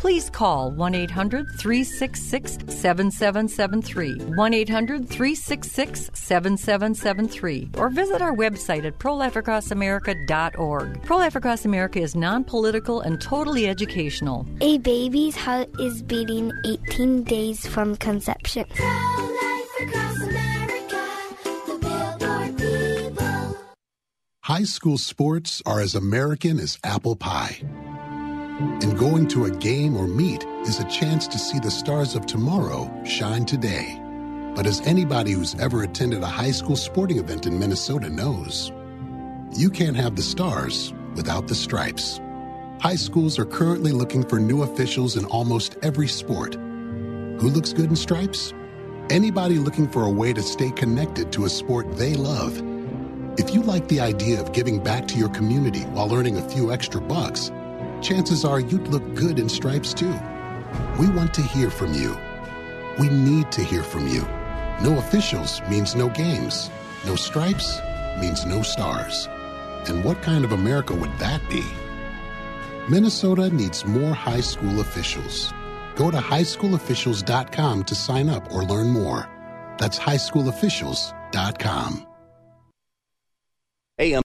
please call 1 800 366 7773, 1 800 366 7773, or visit our website at prolifeacrossamerica.org. Pro Life Across America is non political and totally educational. A baby's heart is beating 18 days from conception. America, High school sports are as American as apple pie and going to a game or meet is a chance to see the stars of tomorrow shine today. But as anybody who's ever attended a high school sporting event in Minnesota knows, you can't have the stars without the stripes. High schools are currently looking for new officials in almost every sport. Who looks good in stripes? Anybody looking for a way to stay connected to a sport they love. If you like the idea of giving back to your community while earning a few extra bucks, chances are you'd look good in stripes too. We want to hear from you. We need to hear from you. No officials means no games. No stripes means no stars. And what kind of America would that be? Minnesota needs more high school officials. Go to highschoolofficials.com to sign up or learn more. That's highschoolofficials.com. AM um,